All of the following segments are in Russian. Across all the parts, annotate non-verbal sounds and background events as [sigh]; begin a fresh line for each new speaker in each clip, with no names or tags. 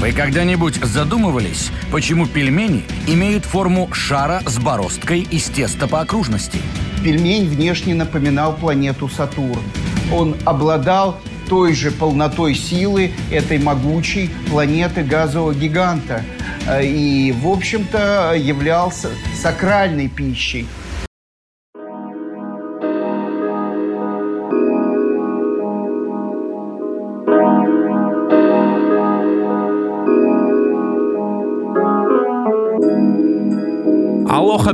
Вы когда-нибудь задумывались, почему пельмени имеют форму шара с бороздкой из теста по окружности?
Пельмень внешне напоминал планету Сатурн. Он обладал той же полнотой силы этой могучей планеты газового гиганта. Э, и, в общем-то, являлся сакральной пищей.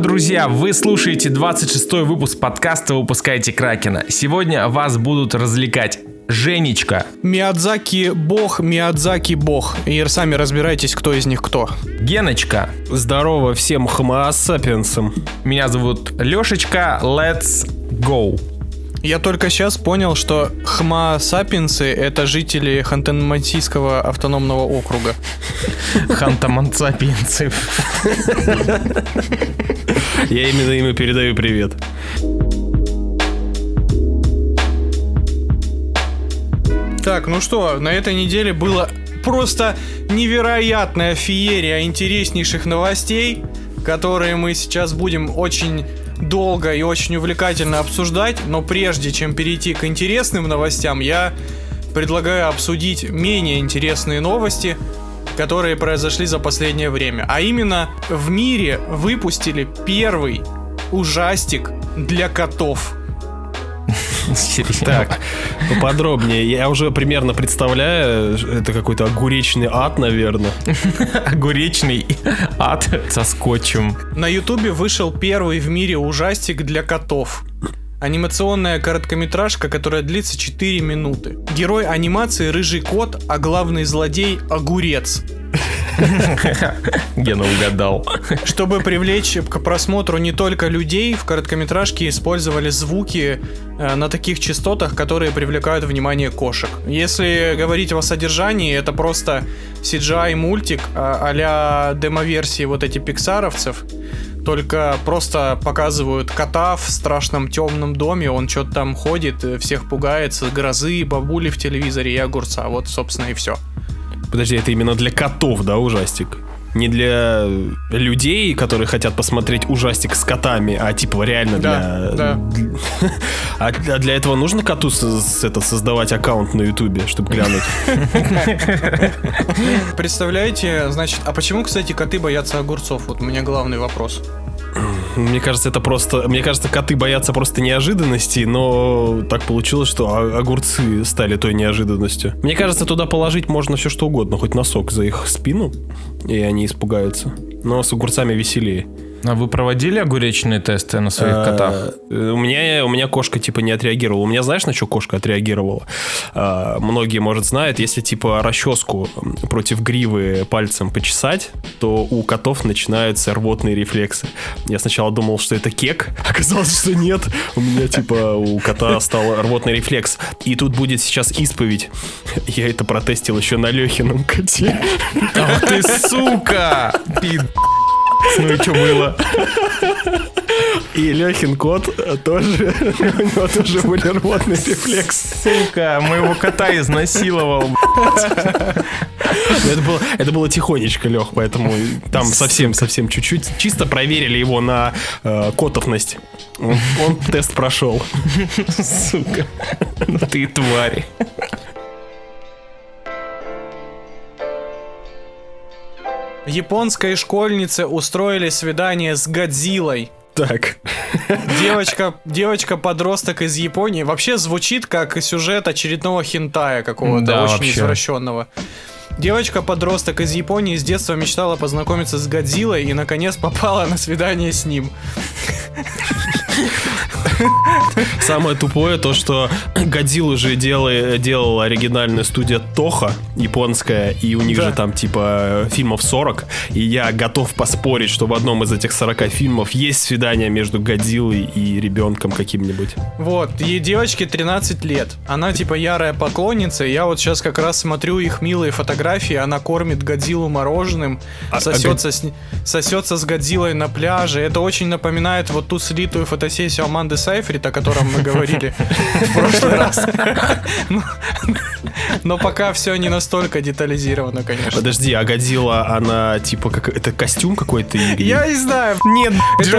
Друзья! Вы слушаете 26-й выпуск подкаста «Выпускайте Кракена». Сегодня вас будут развлекать Женечка.
Миядзаки бог, Миядзаки бог. И сами разбирайтесь, кто из них кто.
Геночка.
Здорово всем sapiensам.
Меня зовут Лешечка. Let's go.
Я только сейчас понял, что хма сапиенсы это жители Ханты-Мансийского автономного округа.
Ханта-Мансапиенсы.
Я именно им и передаю привет.
Так, ну что, на этой неделе было просто невероятная феерия интереснейших новостей, которые мы сейчас будем очень долго и очень увлекательно обсуждать, но прежде чем перейти к интересным новостям, я предлагаю обсудить менее интересные новости, которые произошли за последнее время. А именно, в мире выпустили первый ужастик для котов.
Так, поподробнее. Я уже примерно представляю, это какой-то огуречный ад, наверное. [laughs]
Огуречный ад со скотчем.
На ютубе вышел первый в мире ужастик для котов. Анимационная короткометражка, которая длится 4 минуты. Герой анимации рыжий кот, а главный злодей огурец. [laughs]
Гена угадал.
Чтобы привлечь к просмотру не только людей, в короткометражке использовали звуки э, на таких частотах, которые привлекают внимание кошек. Если говорить о содержании, это просто CGI мультик а-ля демоверсии вот этих пиксаровцев. Только просто показывают кота в страшном темном доме, он что-то там ходит, всех пугается, грозы, бабули в телевизоре и огурца. Вот, собственно, и все.
Подожди, это именно для котов, да, ужастик? Не для людей, которые хотят посмотреть ужастик с котами, а типа реально
Да,
для...
да. [laughs]
А для- для этого нужно коту с- с- это, создавать аккаунт на ютубе, чтобы глянуть? [laughs]
Представляете, значит, а почему, кстати, коты боятся огурцов? Вот у меня главный вопрос.
Мне кажется, это просто... Мне кажется, коты боятся просто неожиданностей, но так получилось, что огурцы стали той неожиданностью. Мне кажется, туда положить можно все что угодно, хоть носок за их спину, и они испугаются. Но с огурцами веселее.
А вы проводили огуречные тесты на своих
А,
котах?
э, У меня, у меня кошка типа не отреагировала. У меня знаешь, на что кошка отреагировала? А, Многие, может, знают, если типа расческу против гривы пальцем почесать, то у котов начинаются рвотные рефлексы. Я сначала думал, что это кек, [laughs] оказалось, что нет. У меня типа у кота стал рвотный рефлекс. И тут будет сейчас исповедь. Я это протестил еще на Лехином коте.
Ах ты сука! Пид... Ну и что было?
И Лехин кот тоже, у него тоже были рвотные рефлексы.
Сука, моего кота изнасиловал.
Это было, это было тихонечко, Лех, поэтому там совсем-совсем чуть-чуть. Чисто проверили его на э, котовность. Он, он тест прошел.
Сука. Ну ты тварь.
Японской школьнице устроили свидание с Годзиллой.
Так.
Девочка, девочка-подросток из Японии. Вообще звучит как сюжет очередного хентая какого-то
Да,
очень
вообще.
извращенного. Девочка-подросток из Японии с детства мечтала познакомиться с Годзиллой и наконец попала на свидание с ним. [laughs]
Самое тупое то, что Годзиллу же делала, делала оригинальная студия Тоха, японская, и у них же там типа фильмов 40, и я готов поспорить, что в одном из этих 40 фильмов есть свидание между Годзиллой и ребенком каким-нибудь.
Вот, ей девочке 13 лет. Она типа ярая поклонница. и Я вот сейчас как раз смотрю их милые фотографии. Она кормит Годзиллу мороженым,
А- а
сосется, с, н- сосется с Годзиллой на пляже. Это очень напоминает вот ту слитую фотосессию Аманды Сайфрит, о котором мы говорили в прошлый раз. Но- Но пока все не настолько детализировано, конечно.
Подожди, а Годзилла, она типа как это костюм какой-то?
Я не знаю.
Нет,
Это-.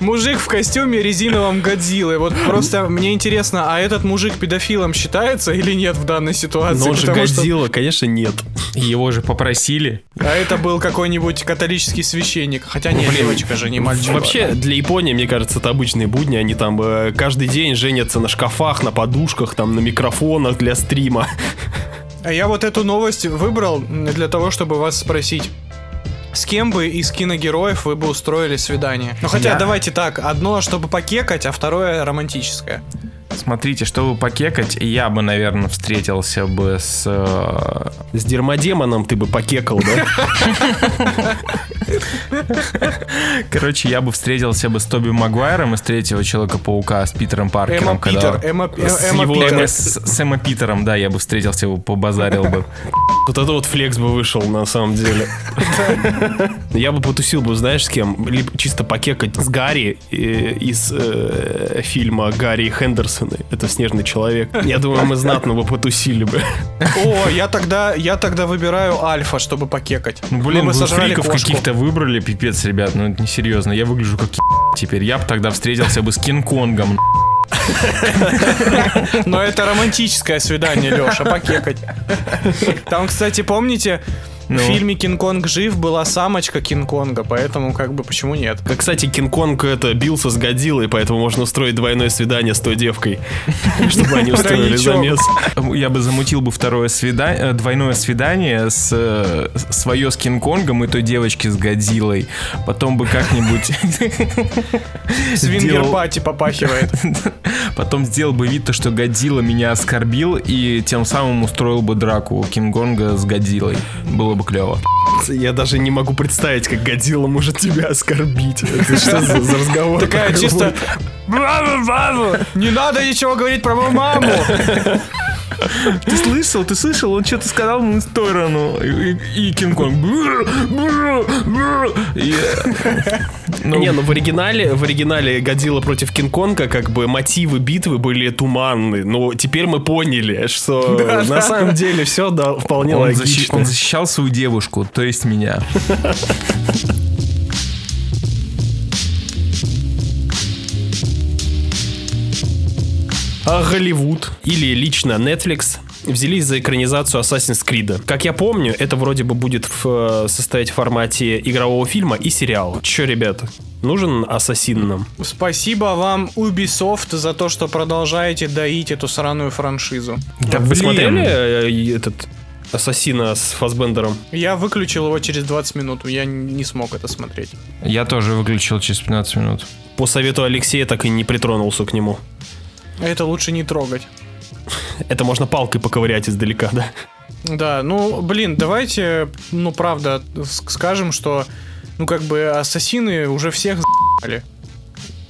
Мужик, в костюме резиновом Годзиллы. Вот просто мне интересно, а этот мужик педофилом считается или нет в данной ситуации?
Но он же
Потому что-
Годзилла, конечно, нет.
Его же попросили.
А это был какой-нибудь католический священник. Хотя нет, девочка же, не мальчик.
Вообще, для Японии, мне кажется, это обычные будни. Они там э, каждый день женятся на шкафах, на подушках, там, на микрофонах для стрима.
А я вот эту новость выбрал для того, чтобы вас спросить. С кем бы из киногероев вы бы устроили свидание? Ну хотя
Я-
давайте так, одно чтобы покекать, а второе романтическое.
Смотрите, чтобы покекать, я бы, наверное, встретился бы с... э,
С дермодемоном ты бы покекал, да?
Короче, я бы встретился бы с Тоби Магуайром из третьего Человека-паука, с Питером Паркером.
Эмма
когда-
Питер, Эмма,
С
Эмма
его-
Питер.
с, с Эмма Питером, да, я бы встретился, его побазарил бы.
Вот это вот флекс бы вышел, на самом деле. Я бы потусил бы, знаешь, с кем? Либо чисто покекать с Гарри э, из э, фильма Гарри и Хендерсоны. Это «Снежный человек». Я думаю, мы знатно бы потусили бы.
О, я тогда, я тогда выбираю Альфа, чтобы покекать.
Ну,
Мы
блин,
сожрали
фриков каких-то выбрали, пипец, ребят, ну это несерьезно. Я выгляжу как теперь. Я бы тогда встретился бы с Кинг-Конгом.
Но это романтическое свидание, Леша, покекать. Там, кстати, помните,
Ну.
в фильме «Кинг-Конг жив» была самочка Кинг-Конга, поэтому как бы почему нет?
Как, кстати, Кинг-Конг это бился с Годзиллой, поэтому можно устроить двойное свидание с той девкой, [laughs] чтобы они устроили замес.
Я бы замутил бы второе свидание, двойное свидание с э, свое с Кинг-Конгом и той девочки с Годзиллой. Потом бы как-нибудь... [laughs]
Свингер-пати попахивает. [laughs]
Потом сделал бы вид, то, что Годзилла меня оскорбил, и тем самым устроил бы драку Кинг-Конга с Годзиллой. Было бы клево.
Я даже не могу представить, как Годзилла может тебя оскорбить. Это что за, за разговор?
Такая чисто...
будет?
«Браво, браво! Не надо ничего говорить про мою маму!
Ты слышал, ты слышал, он что-то сказал в мою сторону. И, и-. И, э, ну,
Не, ну в оригинале, в оригинале Годзилла против Кинг-Конга как бы мотивы битвы были туманны. Но теперь мы поняли, что [laughs] на самом деле все да, вполне логично.
он защищал свою девушку, то есть меня. [laughs]
А Голливуд или лично Netflix взялись за экранизацию Assassin's Creed. Как я помню, это вроде бы будет в, э, состоять в формате игрового фильма и сериала. Че, ребята, нужен ассасин нам?
Спасибо вам, Ubisoft, за то, что продолжаете доить эту сраную франшизу.
Да
Вы смотрели э, этот Ассасина с Фасбендером?
Я выключил его через 20 минут, я не смог это смотреть.
Я тоже выключил через 15 минут.
По совету Алексея так и не притронулся к нему.
Это лучше не трогать.
Это можно палкой поковырять издалека, да?
Да, ну, блин, давайте, ну, правда, скажем, что, ну, как бы, ассасины уже всех за***ли.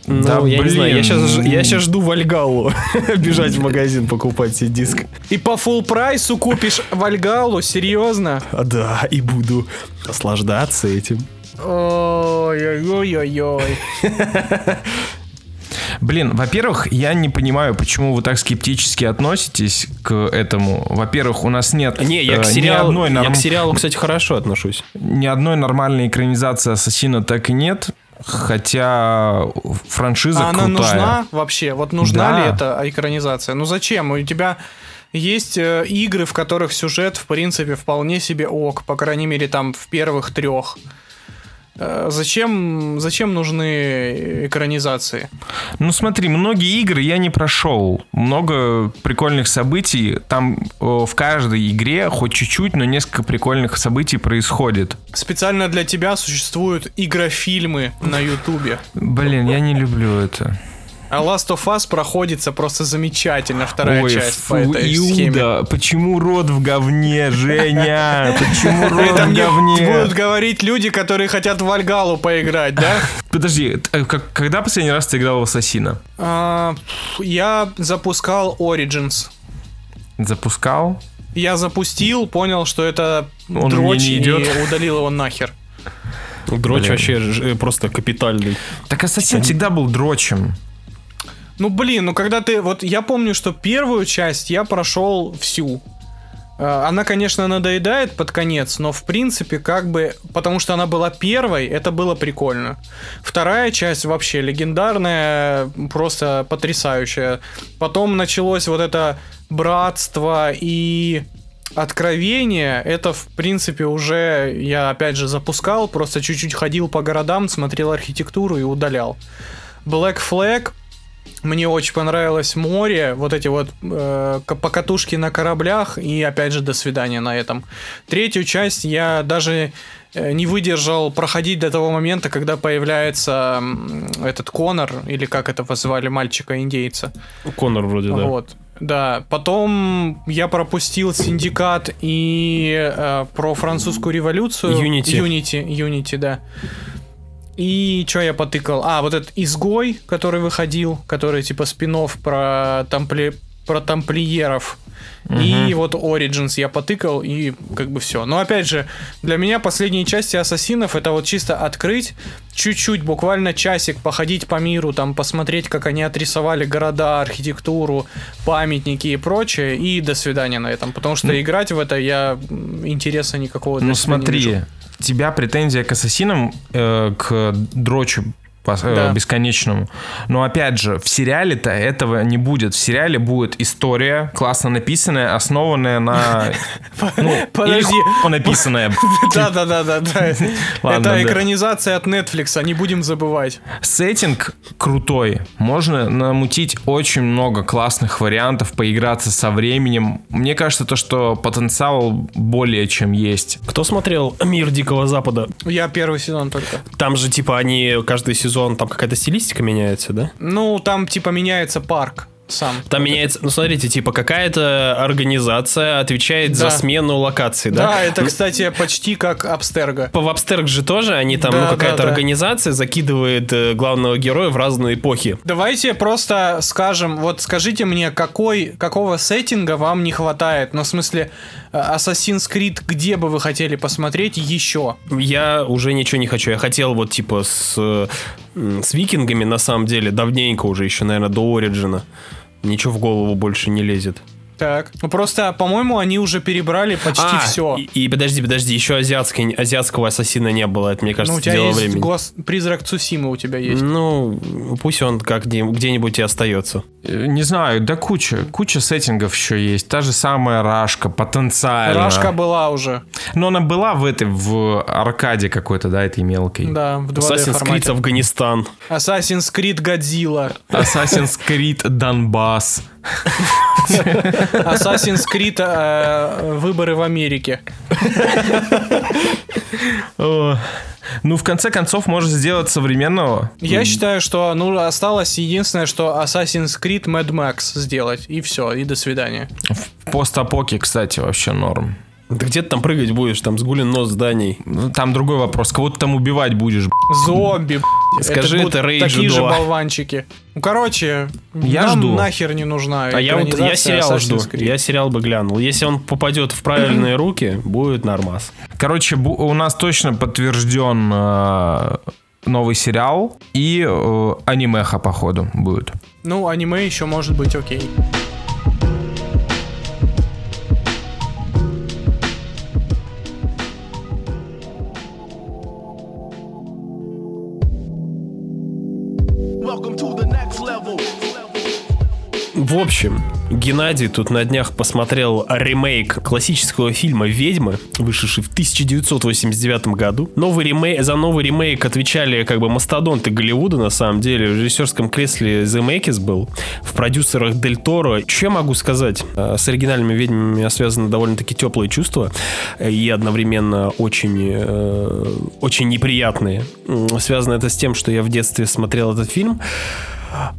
Ну,
Да,
я не знаю, я
блин.
сейчас, я сейчас жду Вальгалу [laughs] бежать в магазин покупать себе диск.
И по фул прайсу купишь Вальгалу, серьезно?
А да, и буду наслаждаться этим.
Ой-ой-ой-ой. [laughs]
Блин, во-первых, я не понимаю, почему вы так скептически относитесь к этому. Во-первых, у нас нет
Не, я
э,
к,
ни,
сериалу,
одной
я
норм-
к сериалу, кстати, хорошо отношусь.
ни одной нормальной экранизации Ассасина так и нет. Хотя франшиза
А она
крутая.
нужна вообще? Вот нужна
Да.
ли эта экранизация? Ну зачем? У тебя есть э, игры, в которых сюжет, в принципе, вполне себе ок, по крайней мере, там в первых трех. Э, Зачем, зачем нужны экранизации?
Ну смотри, многие игры я не прошел. Много прикольных событий. Там э, в каждой игре хоть чуть-чуть, но несколько прикольных событий происходит.
Специально для тебя существуют игрофильмы на Ютубе.
Блин, я не люблю это.
А Last of Us проходится просто замечательно, вторая
Ой,
часть
фу,
по этой схеме.
Иуда, почему рот в говне, Женя? [laughs] Почему рот
Это
в говне?
будут говорить люди, которые хотят в Вальгалу поиграть, да? [laughs]
Подожди, э, когда последний раз ты играл в Ассасина?
А, я запускал Origins.
Запускал?
Я запустил, понял, что это
Он
дрочь
мне не идет.
и удалил его нахер.
Дрочь
Блин.
вообще ж- просто капитальный.
Так Ассасин всегда был дрочем.
Ну блин, ну когда ты. Вот я помню, что первую часть я прошел всю. Э, Она, конечно, надоедает под конец, но в принципе, как бы, потому что она была первой, это было прикольно. Вторая часть вообще легендарная, просто потрясающая. Потом началось вот это братство и откровение. Это, в принципе, уже я опять же запускал, просто чуть-чуть ходил по городам, смотрел архитектуру и удалял. Black Flag мне очень понравилось море, вот эти вот э, ка- покатушки на кораблях, и опять же до свидания на этом. Третью часть я даже э, не выдержал проходить до того момента, когда появляется этот Конор, или как это позвали мальчика-индейца.
Конор вроде, да.
Вот. Да, потом я пропустил Синдикат и э, про французскую революцию.
Unity.
Unity, Unity, да. И что я потыкал? А, вот этот изгой, который выходил, который типа спин про, тампли... про тамплиеров. И вот Origins я потыкал, и как бы все. Но опять же, для меня последние части ассасинов это вот чисто открыть, чуть-чуть, буквально часик походить по миру, там посмотреть, как они отрисовали города, архитектуру, памятники и прочее, и до свидания на этом. Потому что играть в это я интереса никакого для
Ну
себя не
смотри,
вижу.
Тебя претензия к ассасинам, э, к дрочу пос- э,
Да.
бесконечному. Но опять же, в сериале-то этого не будет. В сериале будет история, классно написанная, основанная на... [laughs] Ну,
Подожди.
написанная.
Да, да, да, да, да.
Ладно,
Это экранизация от Netflix, не будем забывать.
Сеттинг крутой. Можно намутить очень много классных вариантов, поиграться со временем. Мне кажется, то, что потенциал более чем есть.
Кто смотрел «Мир Дикого Запада»?
Я первый сезон только.
Там же, типа, они каждый сезон, там какая-то стилистика меняется, да?
Ну, там типа меняется парк сам.
Там меняется, ну смотрите, типа какая-то организация отвечает за
Да.
смену локаций, да?
Да, это,
Ну,
кстати, почти как Абстерго.
По Вабстерг же тоже, они там,
Да,
ну, какая-то
да, да.
организация закидывает э, главного героя в разные эпохи.
Давайте просто скажем, вот скажите мне, какой, какого сеттинга вам не хватает? Ну, в смысле, Assassin's Creed, где бы вы хотели посмотреть еще?
Я уже ничего не хочу. Я хотел вот типа с, с викингами, на самом деле, давненько уже, еще, наверное, до Ориджина. Ничего в голову больше не лезет.
Так. Ну, просто, по-моему, они уже перебрали почти
А,
все.
И, и подожди, подожди, еще азиатской, азиатского ассасина не было. Это, мне
Ну,
кажется,
у тебя
дело
есть
времени.
глаз... призрак Цусимы у тебя есть.
Ну, пусть он как где- где-нибудь и остается.
Э, Не знаю, да куча, куча сеттингов еще есть. Та же самая Рашка, потенциально.
Рашка была уже.
Но она была в этой, в аркаде какой-то, да, этой мелкой.
Да, в 2D
Assassin's Creed. Афганистан.
Assassin's Creed Godzilla.
Assassin's Creed Донбасс.
Assassin's Creed э, выборы в Америке.
Ну, в конце концов, можешь сделать современного.
Я считаю, что ну осталось единственное, что Assassin's Creed Mad Max сделать. И все, и до свидания.
В постапоке, кстати, вообще норм.
Да где ты там прыгать будешь? Там сгулен нос зданий.
Ну, Там другой вопрос. Кого ты там убивать будешь?
Зомби.
Скажи
будут
это Rage
Такие же
2.
болванчики. Ну, короче,
Я
нам
жду.
нахер не нужна
А я вот я сериал жду.
Creed.
Я сериал бы глянул. Если он попадет в правильные руки, будет нормас.
Короче, у нас точно подтвержден э, новый сериал и э, анимеха, походу, будет.
Ну, аниме еще может быть окей.
Welcome
общем, Геннадий тут на днях посмотрел ремейк классического фильма «Ведьмы», вышедший в 1989 году. Новый ремейк, за новый ремейк отвечали как бы мастодонты Голливуда, на самом деле. В режиссерском кресле Земекис был, в продюсерах Дель Торо. Что я могу сказать? Э, С оригинальными «Ведьмами» у меня связаны довольно-таки теплые чувства и одновременно очень, э, очень неприятные. Связано это с тем, что я в детстве смотрел этот фильм,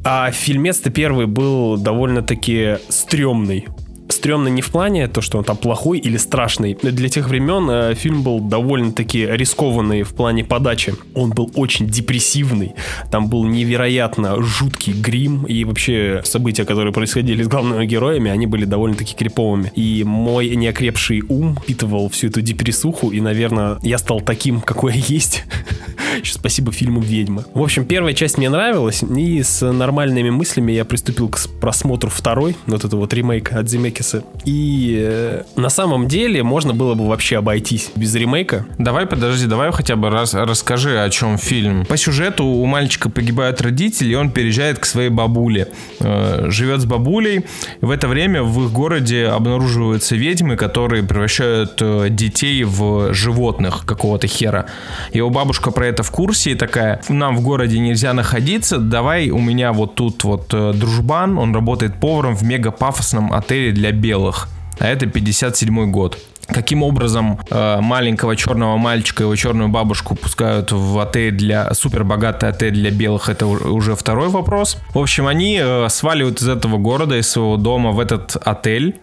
а фильмец-то первый был довольно-таки стрёмный. Стрёмно не в плане то, что он там плохой или страшный. Для тех времен э, фильм был довольно-таки рискованный в плане подачи. Он был очень депрессивный. Там был невероятно жуткий грим. И вообще события, которые происходили с главными героями, они были довольно-таки криповыми. И мой неокрепший ум впитывал всю эту депрессуху. И, наверное, я стал таким, какой я есть. [laughs] Еще спасибо фильму «Ведьма». В общем, первая часть мне нравилась. И с нормальными мыслями я приступил к просмотру второй. Вот это вот ремейк от Земекиса. И э, на самом деле можно было бы вообще обойтись без ремейка.
Давай, подожди, давай хотя бы раз расскажи, о чем фильм. По сюжету у мальчика погибают родители, и он переезжает к своей бабуле. Э, живет с бабулей. В это время в их городе обнаруживаются ведьмы, которые превращают э, детей в животных какого-то хера. Его бабушка про это в курсе и такая, нам в городе нельзя находиться, давай у меня вот тут вот э, дружбан, он работает поваром в мега пафосном отеле для белых. А это 57 год. Каким образом э, маленького черного мальчика его черную бабушку пускают в отель для супер богатый отель для белых, это уже второй вопрос. В общем, они э, сваливают из этого города, из своего дома в этот отель,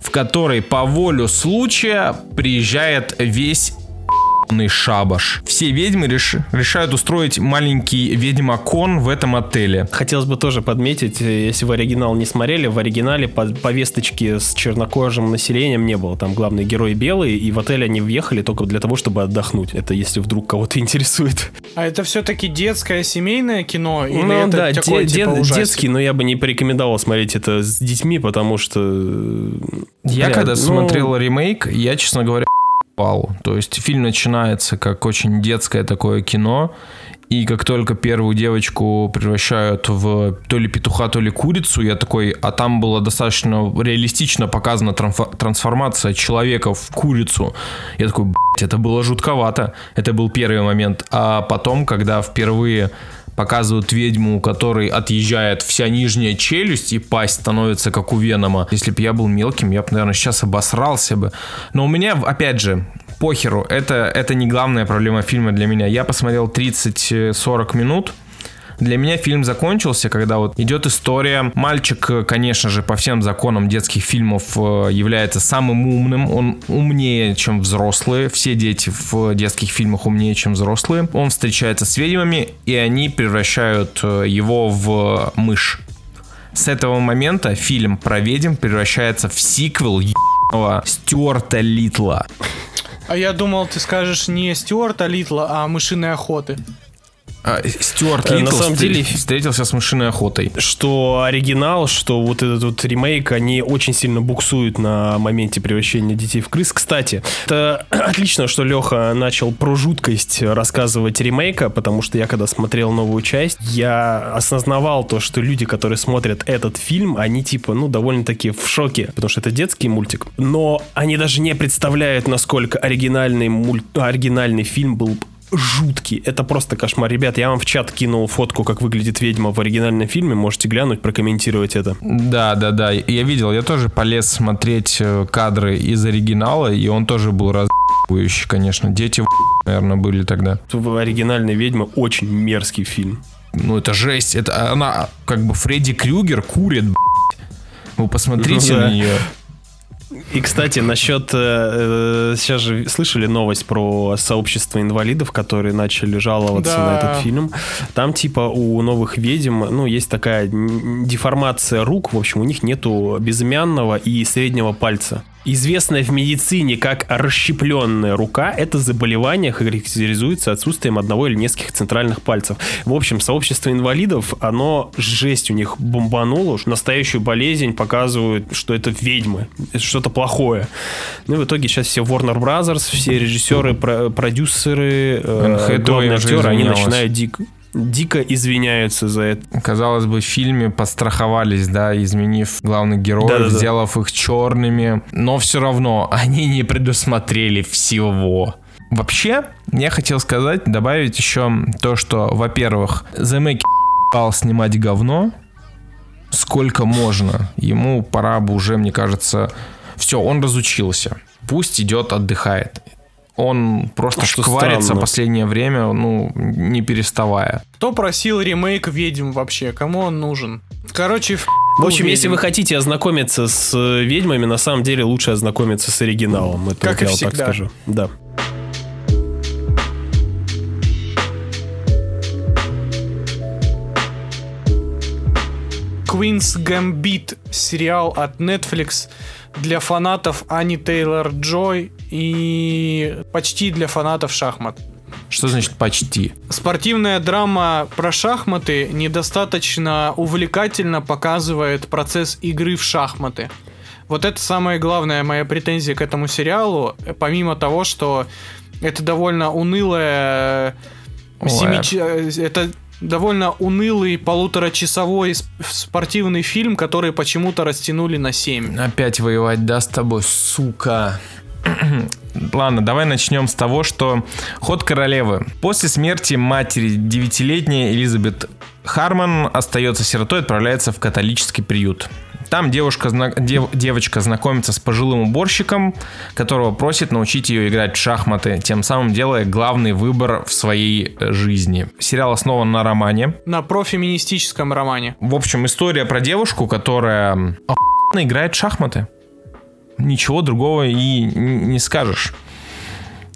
в который по волю случая приезжает весь шабаш. Все ведьмы реш... решают устроить маленький ведьмакон в этом отеле.
Хотелось бы тоже подметить, э, если вы оригинал не смотрели, в оригинале повесточки с чернокожим населением не было. Там главный герой белый, и в отель они въехали только для того, чтобы отдохнуть. Это если вдруг кого-то [laughs] интересует.
А это все-таки детское семейное кино? Или
ну
это
да,
такое,
де-
типа,
де-
ужастик?
детский, но я бы не порекомендовал смотреть это с детьми, потому что...
Я
Бля,
когда
ну,
смотрел ремейк, я, честно говоря, пал. То есть фильм начинается как очень детское такое кино, и как только первую девочку превращают в то ли петуха, то ли курицу, я такой, а там была достаточно реалистично показана трансформация человека в курицу. Я такой, это было жутковато. Это был первый момент. А потом, когда впервые показывают ведьму, у которой отъезжает вся нижняя челюсть и пасть становится как у Венома. Если бы я был мелким, я бы, наверное, сейчас обосрался бы. Но у меня, опять же, похеру, это, это не главная проблема фильма для меня. Я посмотрел 30-40 минут, для меня фильм закончился, когда вот идет история. Мальчик, э, конечно же, по всем законам детских фильмов э, является самым умным. Он умнее, чем взрослые. Все дети в детских фильмах умнее, чем взрослые. Он встречается с ведьмами, и они превращают э, его в мышь. С этого момента фильм про ведьм превращается в сиквел ебаного Стюарта Литла.
А я думал, ты скажешь не Стюарта Литла, а мышиной охоты.
А, Стюарт
Э, на
Литл
самом
встр-
деле-
встретился с мышиной охотой.
Что оригинал, что вот этот вот ремейк, они очень сильно буксуют на моменте превращения детей в крыс. Кстати, это [clears throat] отлично, что Леха начал про жуткость рассказывать ремейка, потому что я когда смотрел новую часть, я осознавал то, что люди, которые смотрят этот фильм, они типа, ну, довольно-таки в шоке, потому что это детский мультик. Но они даже не представляют, насколько оригинальный, мульт... оригинальный фильм был жуткий. Это просто кошмар. Ребят, я вам в чат кинул фотку, как выглядит ведьма в оригинальном фильме. Можете глянуть, прокомментировать это.
Да, да, да. Я видел, я тоже полез смотреть э, кадры из оригинала, и он тоже был разъебывающий, конечно. Дети, наверное, были тогда.
В оригинальной ведьма очень мерзкий фильм.
Ну, это жесть. Это она, как бы, Фредди Крюгер курит. Вы посмотрите
Ну [laughs] да.
на нее.
И, кстати, насчет... э, э, сейчас же слышали новость про сообщество инвалидов, которые начали жаловаться
Да.
на этот фильм. Там, типа, у новых ведьм, ну, есть такая деформация рук. В общем, у них нету безымянного и среднего пальца. Известная в медицине как расщепленная рука, это заболевание характеризуется отсутствием одного или нескольких центральных пальцев. В общем, сообщество инвалидов, оно жесть у них бомбануло, уж настоящую болезнь показывают, что это ведьмы, это что-то плохое. Ну и в итоге сейчас все Warner Brothers, все режиссеры, про- продюсеры, э, главные актеры, они начинают дико, дико извиняются за это.
Казалось бы, в фильме подстраховались, да, изменив главных героев,
Да-да-да.
сделав их черными. Но все равно [laughs] они не предусмотрели всего. Вообще, я хотел сказать, добавить еще то, что, во-первых, Земеки стал [laughs] снимать говно, сколько можно. Ему пора бы уже, мне кажется, все, он разучился. Пусть идет, отдыхает. Он просто
Что
шкварится
странно.
последнее время, ну, не переставая.
Кто просил ремейк ведьм вообще? Кому он нужен? Короче, в
В общем,
Ну,
если
ведьм.
вы хотите ознакомиться с э, ведьмами, на самом деле лучше ознакомиться с оригиналом. Это
Как
вот
и
я вот так
всегда.
скажу. Да.
Queen's Gambit сериал от Netflix для фанатов Ани Тейлор Джой и почти для фанатов шахмат.
Что значит почти?
Спортивная драма про шахматы недостаточно увлекательно показывает процесс игры в шахматы. Вот это самая главная моя претензия к этому сериалу, э, помимо того, что это довольно унылая...
Ой.
семича- э, Это довольно унылый полуторачасовой сп- спортивный фильм, который почему-то растянули на 7.
Опять воевать, да, с тобой, сука. [clears throat] Ладно, давай начнем с того, что ход королевы. После смерти матери девятилетняя Элизабет Харман остается сиротой и отправляется в католический приют. Там девушка, дев- девочка знакомится с пожилым уборщиком, которого просит научить ее играть в шахматы, тем самым делая главный выбор в своей э, жизни. Сериал основан на романе.
На профеминистическом романе.
В общем, история про девушку, которая играет в шахматы. Ничего другого и не скажешь.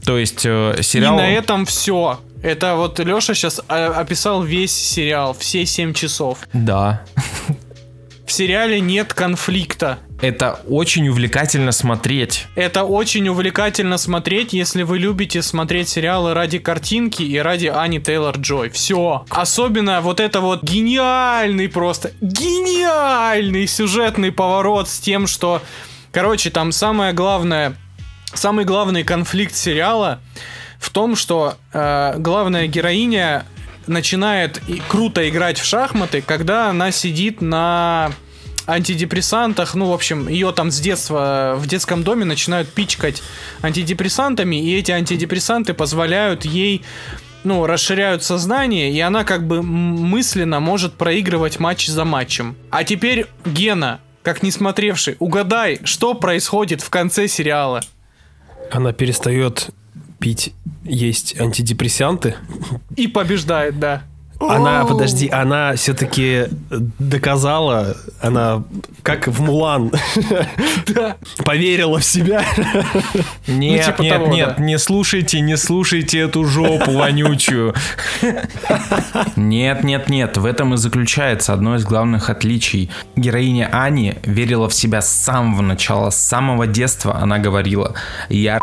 То есть э, сериал...
И на этом все. Это вот Леша сейчас описал весь сериал, все 7 часов.
Да.
В сериале нет конфликта.
Это очень увлекательно смотреть.
Это очень увлекательно смотреть, если вы любите смотреть сериалы ради картинки и ради Ани Тейлор Джой. Все. Особенно вот это вот гениальный просто, гениальный сюжетный поворот с тем, что, короче, там самое главное, самый главный конфликт сериала в том, что э, главная героиня начинает и круто играть в шахматы, когда она сидит на антидепрессантах, ну, в общем, ее там с детства в детском доме начинают пичкать антидепрессантами, и эти антидепрессанты позволяют ей ну, расширяют сознание, и она как бы мысленно может проигрывать матч за матчем. А теперь, Гена, как не смотревший, угадай, что происходит в конце сериала.
Она перестает пить, есть антидепрессанты.
И побеждает, да.
Она, подожди, она все-таки доказала, она как в Мулан
Да.
поверила в себя.
Нет,
типа
нет,
того,
нет,
да.
не слушайте, не слушайте эту жопу вонючую. Нет, нет, нет, в этом и заключается одно из главных отличий. Героиня Ани верила в себя с самого начала, с самого детства она говорила, я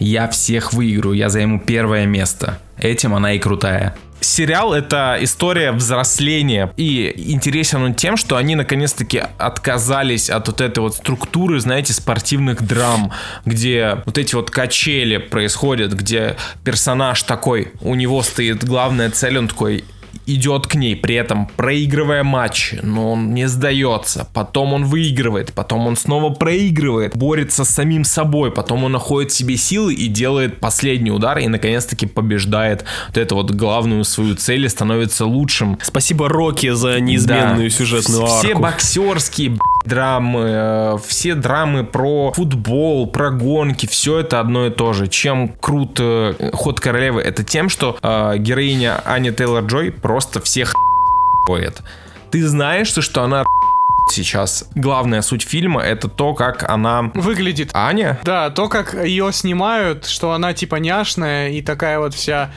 я всех выиграю, я займу первое место. Этим она и крутая. Сериал — это история взросления. И интересен он тем, что они наконец-таки отказались от вот этой вот структуры, знаете, спортивных драм, где вот эти вот качели происходят, где персонаж такой, у него стоит главная цель, он такой идет к ней, при этом проигрывая матчи, но он не сдается. Потом он выигрывает, потом он снова проигрывает, борется с самим собой, потом он находит себе силы и делает последний удар и наконец-таки побеждает вот эту вот главную свою цель и становится лучшим.
Спасибо Рокки за неизменную
Да.
сюжетную
Вс- Все
арку.
боксерские драмы, э, все драмы про футбол, про гонки, все это одно и то же. Чем крут э, ход королевы, это тем, что э, героиня Аня Тейлор Джой просто всех ходит. Ты знаешь, что она сейчас. Главная суть фильма это то, как она...
Выглядит.
Аня?
Да, то, как ее снимают, что она типа няшная и такая вот вся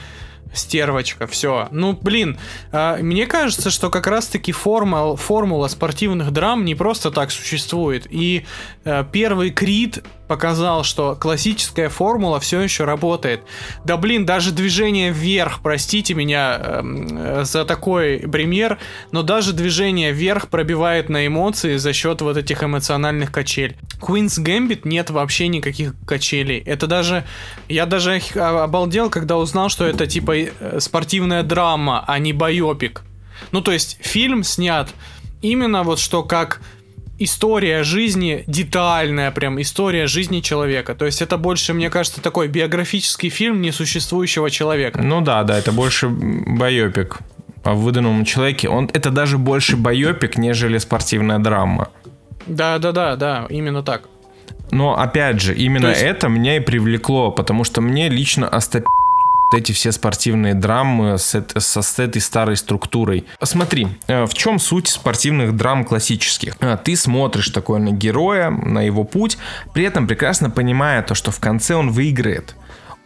стервочка, все. Ну, блин, а, мне кажется, что как раз-таки формула, формула спортивных драм не просто так существует. И э, первый Крид показал, что классическая формула все еще работает. Да блин, даже движение вверх, простите меня эм, э, за такой пример, но даже движение вверх пробивает на эмоции за счет вот этих эмоциональных качель. Queen's Gambit нет вообще никаких качелей. Это даже... Я даже а- обалдел, когда узнал, что это типа э, спортивная драма, а не байопик. Ну, то есть фильм снят именно вот что как история жизни, детальная прям история жизни человека. То есть это больше, мне кажется, такой биографический фильм несуществующего человека.
Ну да, да, это больше байопик о выдуманном человеке. Он, это даже больше байопик, нежели спортивная драма.
Да-да-да, да, именно так.
Но опять же, именно
То есть-
это меня и привлекло, потому что мне лично остоп эти все спортивные драмы с, со- с этой старой структурой. Смотри, э, в чем суть спортивных драм классических? А, Ты смотришь такое на героя, на его путь, при этом прекрасно понимая то, что в конце он выиграет.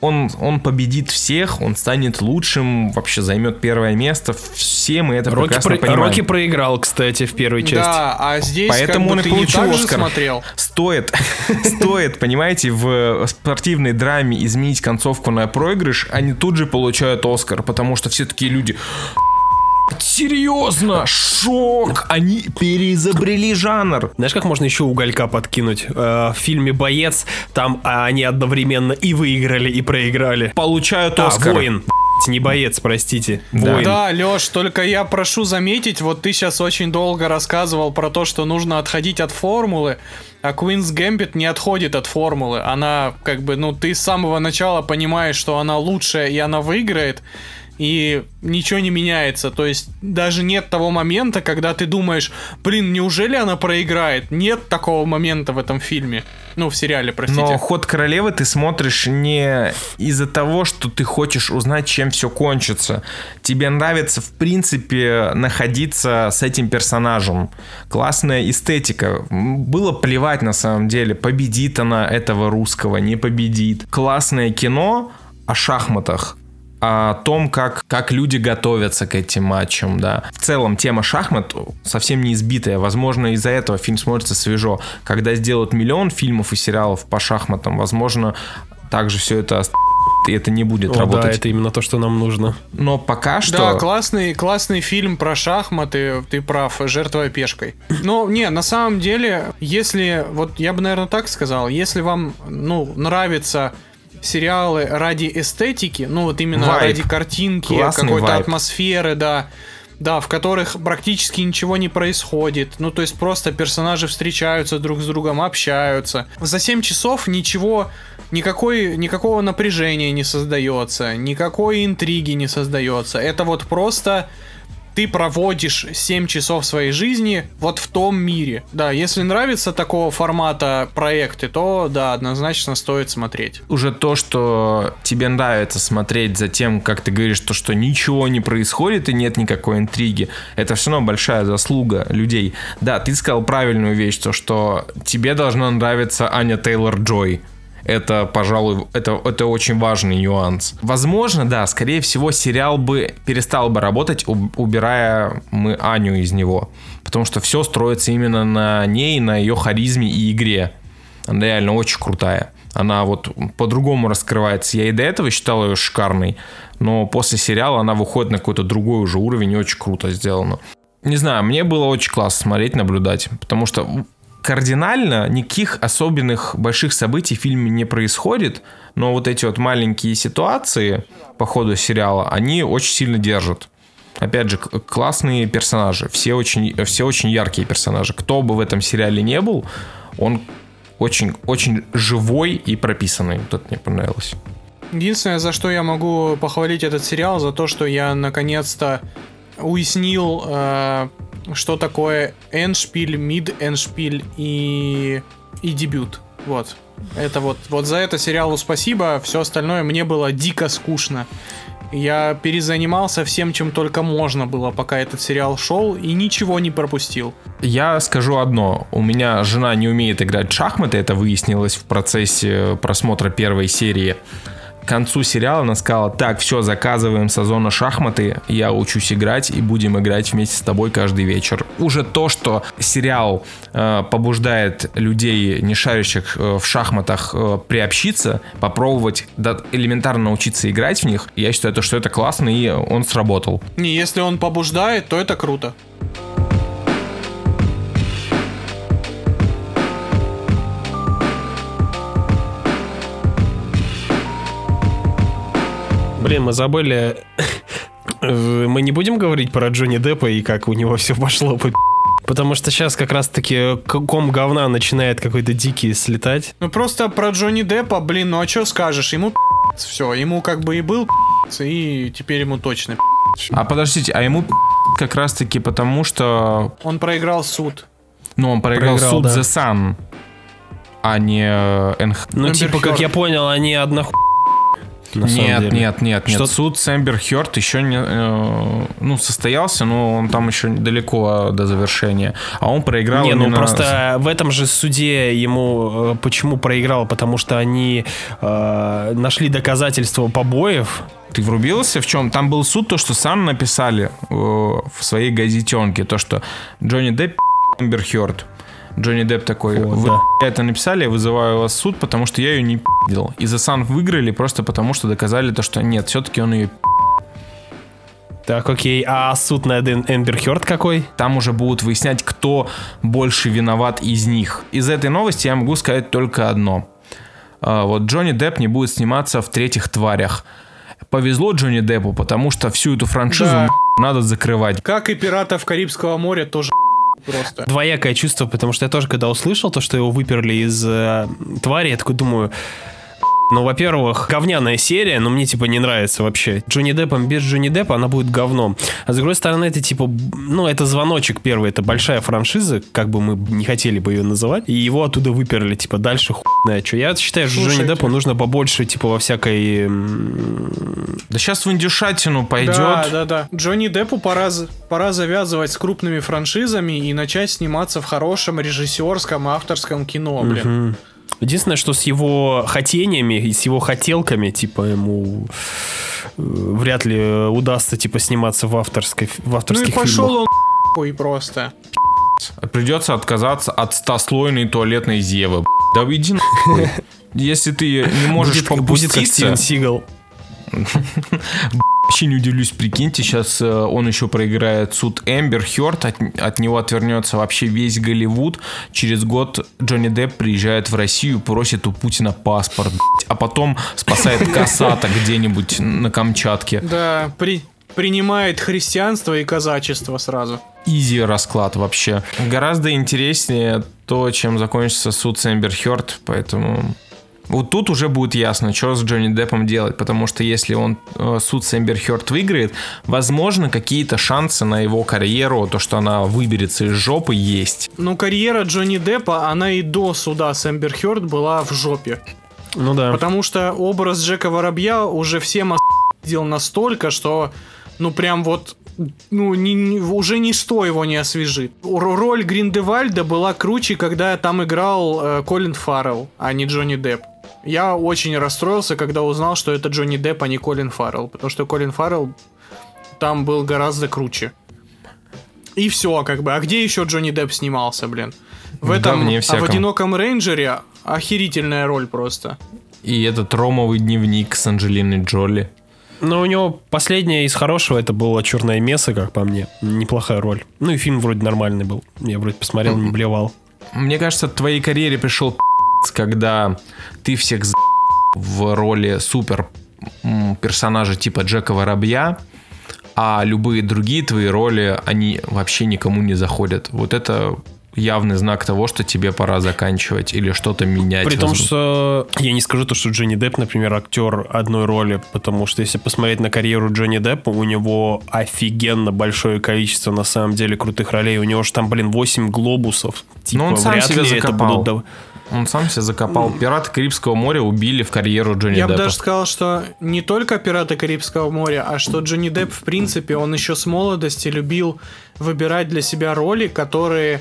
Он, он победит всех, он станет лучшим, вообще займет первое место. Все мы это
Рокки,
прекрасно
про-
понимаем.
Рокки проиграл, кстати, в первой части.
Да, а здесь
Поэтому
как
он
бы
и
ты не
получил Оскар.
смотрел.
Стоит, [laughs] стоит, понимаете, в спортивной драме изменить концовку на проигрыш, они тут же получают Оскар, потому что все такие люди... Серьезно, шок! Они переизобрели жанр.
Знаешь, как можно еще уголька подкинуть? Э, в фильме «Боец» там а, они одновременно и выиграли, и проиграли.
Получают
А,
Оскар.
«Воин». Не боец, простите.
Да.
Воин.
Да, Леш, только я прошу заметить, вот ты сейчас очень долго рассказывал про то, что нужно отходить от формулы, а Queen's Gambit не отходит от формулы. Она, как бы, ну, ты с самого начала понимаешь, что она лучшая, и она выиграет, и ничего не меняется. То есть даже нет того момента, когда ты думаешь, блин, неужели она проиграет? Нет такого момента в этом фильме. Ну, в сериале, простите.
Но ход королевы ты смотришь не из-за того, что ты хочешь узнать, чем все кончится. Тебе нравится, в принципе, находиться с этим персонажем. Классная эстетика. Было плевать на самом деле, победит она этого русского, не победит. Классное кино о шахматах о том, как, как люди готовятся к этим матчам, да. В целом, тема шахмат совсем не избитая. Возможно, из-за этого фильм смотрится свежо. Когда сделают миллион фильмов и сериалов по шахматам, возможно, также все это и это не будет
О, да,
работать.
это именно то, что нам нужно.
Но пока что...
Да, классный, классный фильм про шахматы, ты прав, жертвуя пешкой. Но не, на самом деле, если, вот я бы, наверное, так сказал, если вам, ну, нравятся сериалы ради эстетики, ну, вот именно
Вайб.
ради картинки, какой-то атмосферы, да, да, в которых практически ничего не происходит. Ну, то есть просто персонажи встречаются друг с другом, общаются. За 7 часов ничего, никакой, никакого напряжения не создается, никакой интриги не создается. Это вот просто ты проводишь 7 часов своей жизни вот в том мире. Да, если нравится такого формата проекты, то да, однозначно стоит смотреть.
уже то, что тебе нравится смотреть за тем, как ты говоришь, то, что ничего не происходит и нет никакой интриги, это все равно большая заслуга людей. Да, ты сказал правильную вещь, то, что тебе должна нравиться Аня Тейлор-Джой. Это, пожалуй, это, это очень важный нюанс. Возможно, да, скорее всего, сериал бы перестал бы работать, уб- убирая мы Аню из него. Потому что все строится именно на ней, на ее харизме и игре. Она реально очень крутая. Она вот по-другому раскрывается. Я и до этого считал ее шикарной, но после сериала она выходит на какой-то другой уже уровень и очень круто сделано. Не знаю, мне было очень классно смотреть, наблюдать, потому что кардинально никаких особенных больших событий в фильме не происходит, но вот эти вот маленькие ситуации по ходу сериала, они очень сильно держат. Опять же, классные персонажи, все очень, все очень яркие персонажи. Кто бы в этом сериале не был, он очень, очень живой и прописанный. Вот это мне понравилось.
Единственное, за что я могу похвалить этот сериал, за то, что я наконец-то уяснил, э, что такое эншпиль, мид эншпиль и, и дебют. Вот. Это вот, вот за это сериалу спасибо, все остальное мне было дико скучно. Я перезанимался всем, чем только можно было, пока этот сериал шел, и ничего не пропустил.
Я скажу одно. У меня жена не умеет играть в шахматы, это выяснилось в процессе просмотра первой серии. Концу сериала она сказала, так, все, заказываем сезона шахматы, я учусь играть и будем играть вместе с тобой каждый вечер. Уже то, что сериал э, побуждает людей, не шарящих э, в шахматах, э, приобщиться, попробовать да, элементарно научиться играть в них, я считаю, то, что это классно и он сработал.
Не, если он побуждает, то это круто.
Блин, мы забыли... [laughs] Мы не будем говорить про Джонни Деппа и как у него все пошло по Потому что сейчас как раз-таки ком говна начинает какой-то дикий слетать.
Ну просто про Джонни Деппа, блин, ну а что скажешь? Ему все, ему как бы и был и теперь ему точно
А подождите, а ему как раз-таки потому, что
Он проиграл суд.
Ну, он проиграл,
Проиграл,
суд
да.
The Sun, а не э, НХ.
Ну, типа, как я понял, они одна на самом
Нет,
деле.
нет, нет, нет.
Что-
Суд с Эмбер Хёрд еще не, э, ну, состоялся, но он там еще далеко до завершения. А он проиграл
Не, ну
именно
просто в этом же суде ему э, почему проиграл? Потому что они э, нашли доказательства побоев.
Ты врубился в чем? Там был суд, то, что сам написали э, в своей газетенке, то, что Джонни Депп Эмбер Хёрд. Джонни Депп такой,
Вот,
вы
да.
это написали, я вызываю вас в суд, потому что я ее не пи***дил. И за Сан выиграли просто потому, что доказали то, что нет, все-таки он ее
Так, окей. А суд Эн- Эмбер Хёрд какой?
Там уже будут выяснять, кто больше виноват из них. Из этой новости я могу сказать только одно. А, Вот Джонни Депп не будет сниматься в третьих тварях. Повезло Джонни Деппу, потому что всю эту франшизу
Да.
надо закрывать.
Как и пиратов Карибского моря тоже просто.
Двоякое чувство, потому что я тоже, когда услышал то, что его выперли из э, твари, я такой думаю... Ну, во-первых, говняная серия, но мне, типа, не нравится вообще. Джонни Деппом без Джонни Деппа она будет говном. А с другой стороны, это, типа, ну, это звоночек первый, это большая франшиза, как бы мы не хотели бы ее называть, и его оттуда выперли, типа, дальше хуй знает что. Я считаю, что Джонни. Деппу нужно побольше, типа, во всякой...
Да сейчас в индюшатину пойдет.
Да, да, да. Джонни Деппу пора, пора завязывать с крупными франшизами и начать сниматься в хорошем режиссерском авторском кино, блин.
Мгм. Единственное, что с его хотениями и с его хотелками, типа, ему э, вряд ли э, удастся, типа, сниматься в, авторской, в
Ну и
авторских
пошел
фильмах.
он и просто.
Придется отказаться от стослойной туалетной зевы. Да иди нахуй. [laughs] Если ты не можешь
будет, будет как Стивен Сигал.
Вообще не удивлюсь, прикиньте, сейчас э, он еще проиграет суд Эмбер Хёрд, от, от него отвернется вообще весь Голливуд. Через год Джонни Депп приезжает в Россию, просит у Путина паспорт, а потом спасает [laughs] Касата где-нибудь на Камчатке.
Да, при, принимает христианство и казачество сразу.
Изи расклад вообще. Гораздо интереснее то, чем закончится суд с Эмбер Хёрд, поэтому... Вот тут уже будет ясно, что с Джонни Деппом делать, потому что если он э, суд с Эмбер Хёрд выиграет, возможно, какие-то шансы на его карьеру, то, что она выберется из жопы, есть.
Ну, карьера Джонни Деппа, она и до суда с Эмбер Хёрд была в жопе.
Ну да.
Потому что образ Джека Воробья уже всем сделал настолько, что, ну, прям вот ну, ни- ни- уже ничто его не освежит. Роль Гриндевальда была круче, когда там играл э, Колин Фаррелл, а не Джонни Депп. Я очень расстроился, когда узнал, что это Джонни Депп, а не Колин Фаррелл, потому что Колин Фаррелл там был гораздо круче. И все, как бы. А где еще Джонни Депп снимался, блин? В этом,
говне
а в одиноком рейнджере охерительная роль просто.
И этот ромовый дневник с Анджелиной Джоли.
Но у него последнее из хорошего это было Черное место, как по мне. Неплохая роль. Ну и фильм вроде нормальный был. Я вроде посмотрел, не блевал.
Мне кажется, твоей карьере пришел когда ты всех за в роли супер персонажа типа Джека Воробья, а любые другие твои роли, они вообще никому не заходят. Вот это явный знак того, что тебе пора заканчивать или что-то менять.
При том, что я не скажу то, что Джонни Депп, например, актер одной роли, потому что если посмотреть на карьеру Джонни Деппа, у него офигенно большое количество на самом деле крутых ролей. У него же там, блин, 8 глобусов. Типа,
он сам себя
ли это
закопал.
будут
Он сам себя закопал. Пираты Карибского моря убили в карьеру Джонни
Я бы
Деппа.
даже сказал, что не только «Пираты Карибского моря», а что Джонни Депп, в принципе, он еще с молодости любил выбирать для себя роли, которые...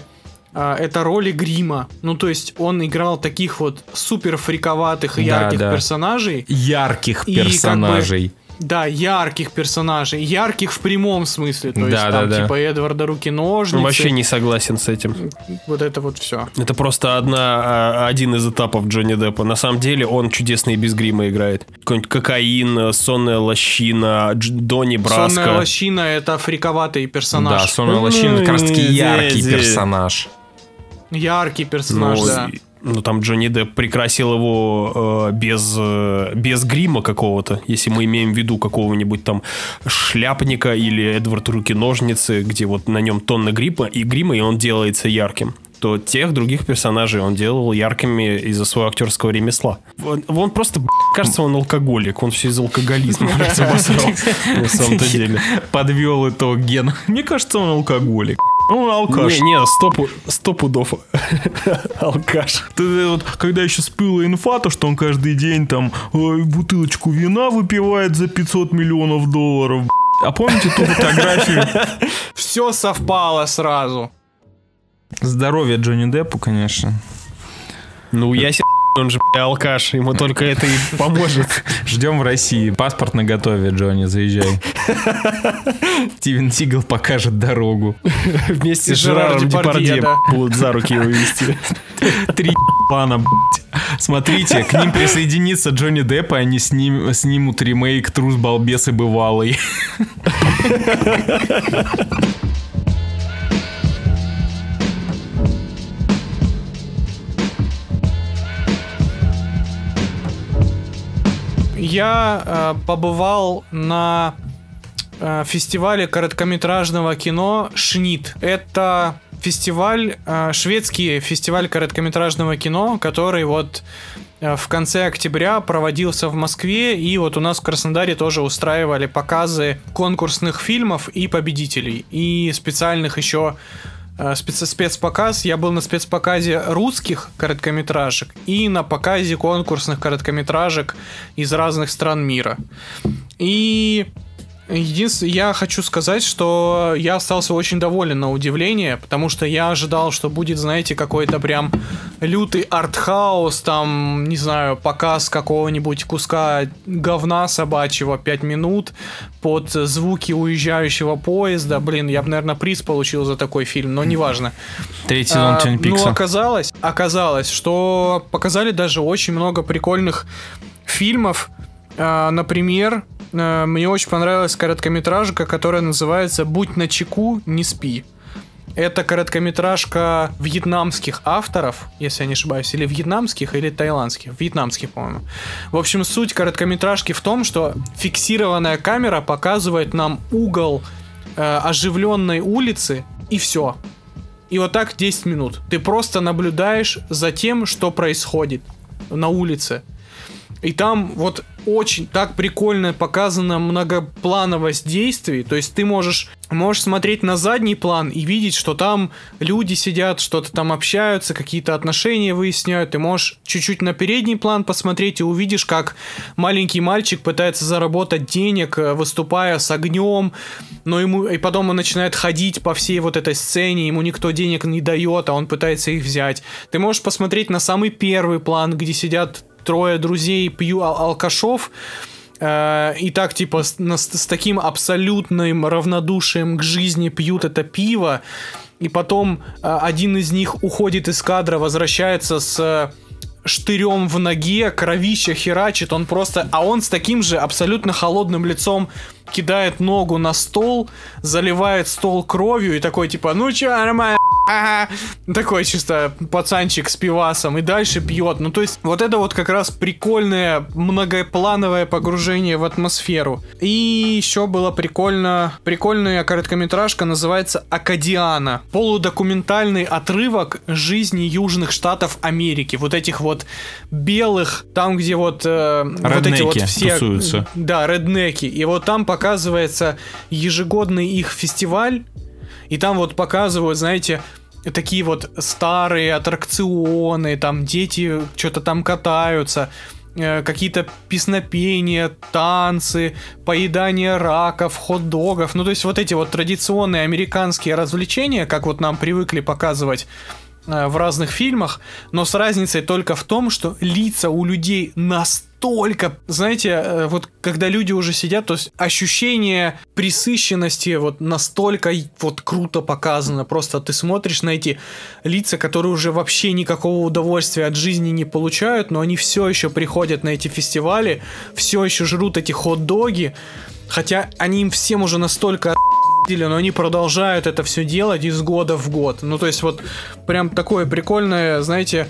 а, это роли грима. Ну, то есть он играл таких вот супер фриковатых и ярких
да.
персонажей.
Ярких
И как бы-
персонажей.
Да, ярких персонажей. Ярких в прямом смысле. То есть
Да,
там
да, да.
типа Эдварда Руки-ножницы.
Вообще не согласен с этим.
Вот это вот все.
Это просто одна, а, один из этапов Джонни Деппа. На самом деле он чудесно и без грима играет. Какой-нибудь кокаин, сонная лощина, Дж- Донни Браско.
Сонная лощина это фриковатый персонаж.
Да, Сонная лощина как раз таки
Ну,
яркий
здесь-
персонаж.
Яркий персонаж,
Ну,
да.
и- ну, там Джонни Депп прикрасил его э, без, э, без грима какого-то, если мы имеем в виду какого-нибудь там шляпника или Эдвард Руки-ножницы, где вот на нем тонна грима, и грима, и он делается ярким то тех других персонажей он делал яркими из-за своего актерского ремесла. Он, он просто, кажется, он алкоголик, он все из алкоголизма [laughs] обосрал, на самом-то [laughs] деле.
Подвел итог Ген. Мне кажется, он алкоголик. Он алкаш.
Не, не, стопу, сто пудов. [laughs] Алкаш.
Ты вот, когда еще спила инфа, то, что он каждый день там ой, бутылочку вина выпивает за 500 миллионов долларов. А помните ту фотографию? [laughs]
Все совпало сразу.
Здоровье Джонни Деппу, конечно.
Ну, я себе он же бля, алкаш, ему только это и поможет.
Ждем в России. Паспорт на готове, Джонни, заезжай. Стивен Сигал покажет дорогу.
Вместе с
Жерар
Жераром
Депардье,
будут за руки его вести.
Три пана, Смотрите, к ним присоединится Джонни Депп, и они сним, снимут ремейк «Трус, балбес и бывалый».
Я э, побывал на э, фестивале короткометражного кино Шнит. Это фестиваль, э, шведский фестиваль короткометражного кино, который вот э, в конце октября проводился в Москве, и вот у нас в Краснодаре тоже устраивали показы конкурсных фильмов и победителей, и специальных еще спец- спецпоказ. Я был на спецпоказе русских короткометражек и на показе конкурсных короткометражек из разных стран мира. И единственное, я хочу сказать, что я остался очень доволен на удивление, потому что я ожидал, что будет, знаете, какой-то прям лютый артхаус, там, не знаю, показ какого-нибудь куска говна собачьего 5 минут под звуки уезжающего поезда. Блин, я бы, наверное, приз получил за такой фильм, но неважно.
Третий сезон
А,
Твин
Ну,
Пикса.
оказалось, оказалось, что показали даже очень много прикольных фильмов. А, Например, мне очень понравилась короткометражка, которая называется «Будь начеку, не спи». Это короткометражка вьетнамских авторов, если я не ошибаюсь, или вьетнамских, или таиландских. Вьетнамских, по-моему. В общем, суть короткометражки в том, что фиксированная камера показывает нам угол э, оживленной улицы, и все. И вот так 10 минут. Ты просто наблюдаешь за тем, что происходит на улице. И там вот очень так прикольно показана многоплановость действий. То есть ты можешь, можешь смотреть на задний план и видеть, что там люди сидят, что-то там общаются, какие-то отношения выясняют. Ты можешь чуть-чуть на передний план посмотреть и увидишь, как маленький мальчик пытается заработать денег, э, выступая с огнем, но ему и потом он начинает ходить по всей вот этой сцене, ему никто денег не дает, а он пытается их взять. Ты можешь посмотреть на самый первый план, где сидят трое друзей пью ал- алкашов. э, И так, типа, с, с таким абсолютным равнодушием к жизни пьют это пиво. И потом э, один из них уходит из кадра, возвращается с э, штырем в ноге, кровища херачит, он просто... А он с таким же абсолютно холодным лицом кидает ногу на стол, заливает стол кровью и такой, типа, ну чё, нормально, ага». Такой чисто пацанчик с пивасом и дальше пьет. Ну, то есть, вот это вот как раз прикольное многоплановое погружение в атмосферу. И еще было прикольно, прикольная короткометражка, называется Акадиана. Полудокументальный отрывок жизни Южных Штатов Америки. Вот этих вот белых, там, где вот, э, вот эти вот все...
тусуются.
Да, реднеки. И вот там показывается ежегодный их фестиваль, и там вот показывают, знаете, такие вот старые аттракционы, там дети что-то там катаются, э, какие-то песнопения, танцы, поедание раков, хот-догов. Ну, то есть вот эти вот традиционные американские развлечения, как вот нам привыкли показывать э, в разных фильмах, но с разницей только в том, что лица у людей настолько, знаете, э, вот когда люди уже сидят, то есть ощущение присыщенности вот настолько вот круто показано, просто ты смотришь на эти лица, которые уже вообще никакого удовольствия от жизни не получают, но они все еще приходят на эти фестивали, все еще жрут эти хот-доги, хотя они им всем уже настолько но они продолжают это все делать из года в год. Ну, то есть, вот прям такое прикольное, знаете,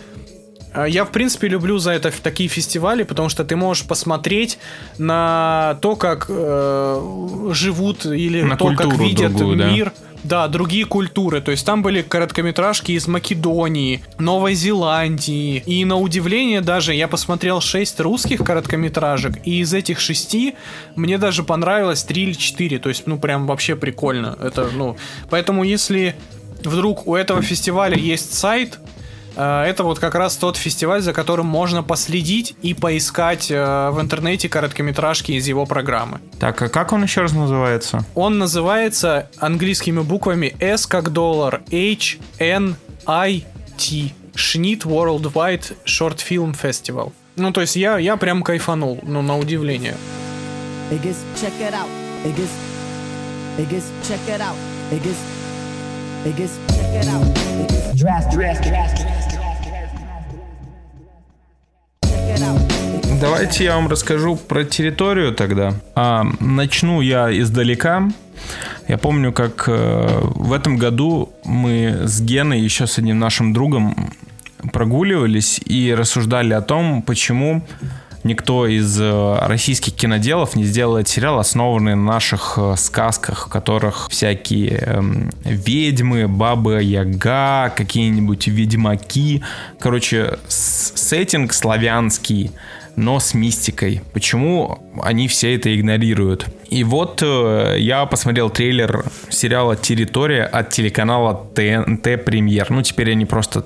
я, в принципе, люблю за это такие фестивали, потому что ты можешь посмотреть на то, как э, живут или
На
то, как видят
другую, да.
мир. Да, другие культуры. То есть там были короткометражки из Македонии, Новой Зеландии. И на удивление даже я посмотрел 6 русских короткометражек, и из этих шести мне даже понравилось 3 или 4. То есть, ну, прям вообще прикольно. Это, ну... Поэтому если вдруг у этого фестиваля есть сайт, э, это вот как раз тот фестиваль, за которым можно последить и поискать э, в интернете короткометражки из его программы.
Так, а как он еще раз называется?
Он называется английскими буквами S как доллар, H, N, I, T. Schnitt Worldwide Short Film Festival. Ну, то есть я, я прям кайфанул, ну, на удивление.
Biggest, check it out. Biggest, biggest, check it out. Biggest, biggest, check it out. Biggest, draft, draft, draft, Check
Давайте я вам расскажу про территорию тогда. А, начну я издалека. Я помню, как э, в этом году мы с Геной, еще с одним нашим другом, прогуливались и рассуждали о том, почему никто из э, российских киноделов не сделает сериал, основанный на наших э, сказках, в которых всякие эм, ведьмы, бабы Яга, какие-нибудь ведьмаки. Короче, сеттинг славянский, но с мистикой. Почему они все это игнорируют? И вот э, я посмотрел трейлер сериала «Территория» от телеканала ТНТ Премьер. Ну, теперь они просто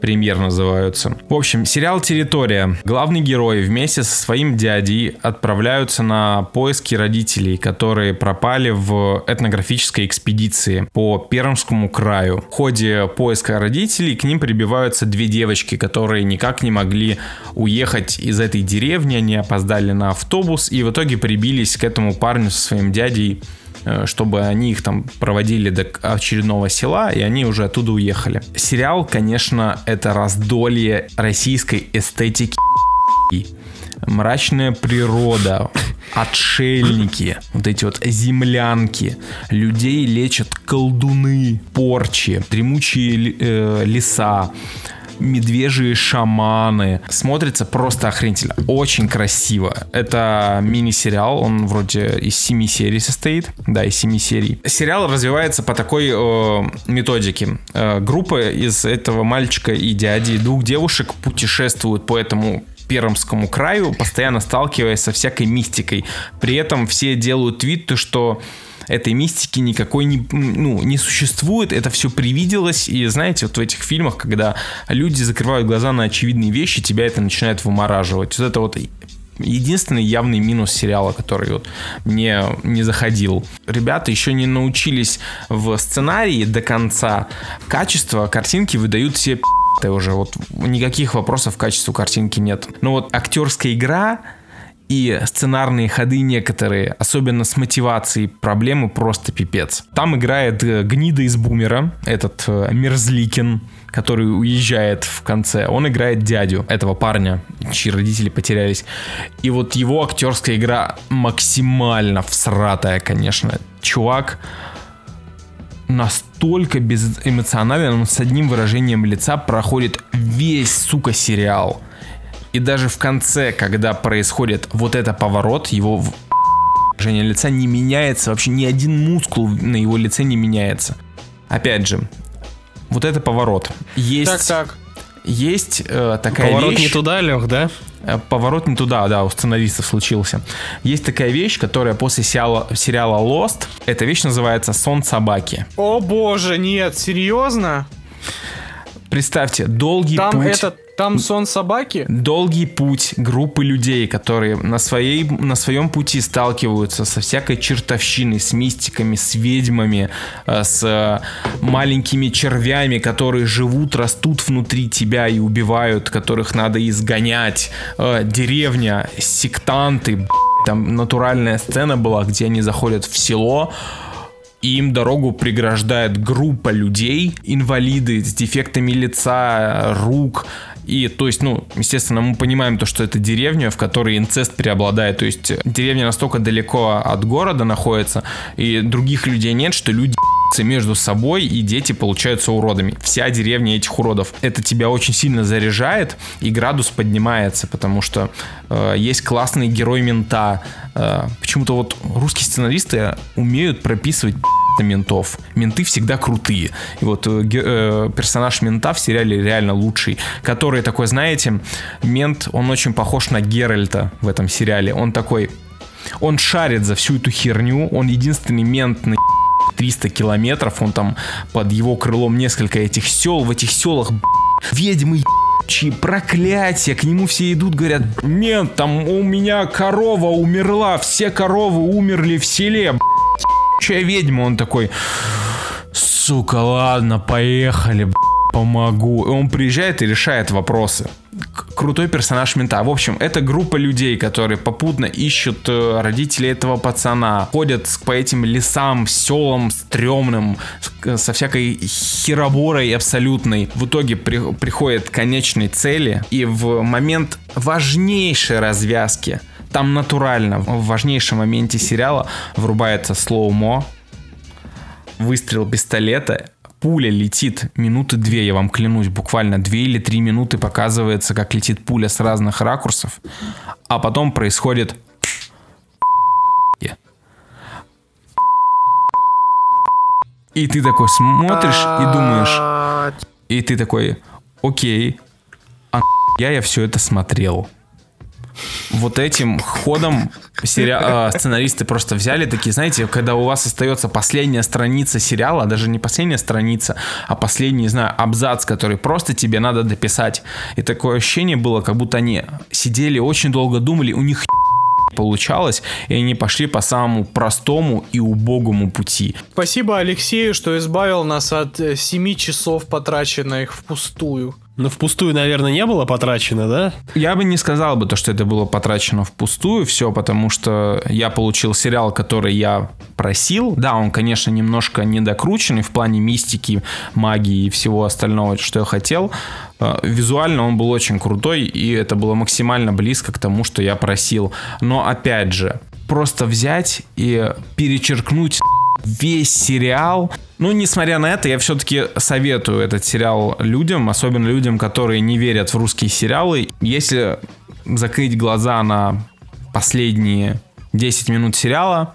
премьер называются. В общем, сериал «Территория». Главный герой вместе со своим дядей отправляются на поиски родителей, которые пропали в этнографической экспедиции по Пермскому краю. В ходе поиска родителей к ним прибиваются две девочки, которые никак не могли уехать из этой деревни, они опоздали на автобус и в итоге прибились к этому парню со своим дядей чтобы они их там проводили до очередного села, и они уже оттуда уехали. Сериал, конечно, это раздолье российской эстетики. Мрачная природа, отшельники, вот эти вот землянки, людей лечат колдуны, порчи, дремучие э, леса, медвежьи шаманы. Смотрится просто охренительно. Очень красиво. Это мини-сериал, он вроде из семи серий состоит. Да, из семи серий. Сериал развивается по такой э, методике. Э, группа из этого мальчика и дяди, двух девушек путешествуют по этому Пермскому краю, постоянно сталкиваясь со всякой мистикой. При этом все делают вид, то, что этой мистики никакой не, ну, не существует, это все привиделось, и знаете, вот в этих фильмах, когда люди закрывают глаза на очевидные вещи, тебя это начинает вымораживать. Вот это вот единственный явный минус сериала, который вот мне не заходил. Ребята еще не научились в сценарии до конца. Качество картинки выдают все уже вот никаких вопросов к качеству картинки нет. Но вот актерская игра и сценарные ходы некоторые, особенно с мотивацией проблемы, просто пипец. Там играет э, гнида из бумера, этот э, Мерзликин, который уезжает в конце. Он играет дядю этого парня, чьи родители потерялись. И вот его актерская игра максимально всратая, конечно. Чувак настолько безэмоционален, он с одним выражением лица проходит весь, сука, сериал. И даже в конце, когда происходит вот это поворот, его выражение лица не меняется, вообще ни один мускул на его лице не меняется. Опять же, вот это поворот. Есть,
Так, так.
есть э, такая
Поворот
вещь...
не туда, Лех, да?
Э, Поворот не туда, да, у сценаристов случился. Есть такая вещь, которая после сериала, сериала Lost, эта вещь называется «Сон собаки».
О боже, нет, серьезно?
Представьте, долгий
Там
путь...
это, там сон собаки?
долгий путь группы людей, которые на, своей, на своем пути сталкиваются со всякой чертовщиной, с мистиками, с ведьмами, э, с э, маленькими червями, которые живут, растут внутри тебя и убивают, которых надо изгонять. Э, Деревня, сектанты, там натуральная сцена была, где они заходят в село, и им дорогу преграждает группа людей, инвалиды с дефектами лица, рук. И, то есть, ну, естественно, мы понимаем то, что это деревня, в которой инцест преобладает. То есть, деревня настолько далеко от города находится, и других людей нет, что люди [laughs] между собой, и дети получаются уродами. Вся деревня этих уродов. Это тебя очень сильно заряжает, и градус поднимается, потому что э, есть классный герой мента. Э, почему-то вот русские сценаристы умеют прописывать [laughs] на ментов. Менты всегда крутые. И вот э, э, персонаж мента в сериале реально лучший. Который такой, знаете, мент, он очень похож на Геральта в этом сериале. Он такой, он шарит за всю эту херню, он единственный мент на [laughs] 300 километров, он там под его крылом несколько этих сел, в этих селах [laughs] ведьмы ебучие, проклятия, к нему все идут, говорят, мент, там у меня корова умерла, все коровы умерли в селе, [laughs] ебучая ведьма, он такой, сука, ладно, поехали, б***ь, помогу. И он приезжает и решает вопросы. Крутой персонаж мента. В общем, это группа людей, которые попутно ищут э, родителей этого пацана, ходят по этим лесам, селам стрёмным, с- со всякой хероборой абсолютной. В итоге при- приходят к конечной цели, и в момент важнейшей развязки там натурально, в важнейшем моменте сериала врубается слоумо, выстрел пистолета, пуля летит. Минуты две, я вам клянусь, буквально две или три минуты показывается, как летит пуля с разных ракурсов, а потом происходит и ты такой смотришь и думаешь, и ты такой, окей, а я я все это смотрел. Вот этим ходом сериа- э, сценаристы просто взяли такие, знаете, когда у вас остается последняя страница сериала, даже не последняя страница, а последний, не знаю, абзац, который просто тебе надо дописать. И такое ощущение было, как будто они сидели, очень долго думали, у них [laughs] получалось, и они пошли по самому простому и убогому пути.
Спасибо Алексею, что избавил нас от 7 часов, потраченных впустую.
Ну, впустую, наверное, не было потрачено, да?
Я бы не сказал бы то, что это было потрачено впустую все, потому что я получил сериал, который я просил. Да, он, конечно, немножко недокрученный в плане мистики, магии и всего остального, что я хотел. Э, Визуально он был очень крутой, и это было максимально близко к тому, что я просил. Но, опять же, просто взять и перечеркнуть весь сериал. Ну, несмотря на это, я все-таки советую этот сериал людям, особенно людям, которые не верят в русские сериалы. Если закрыть глаза на последние 10 минут сериала,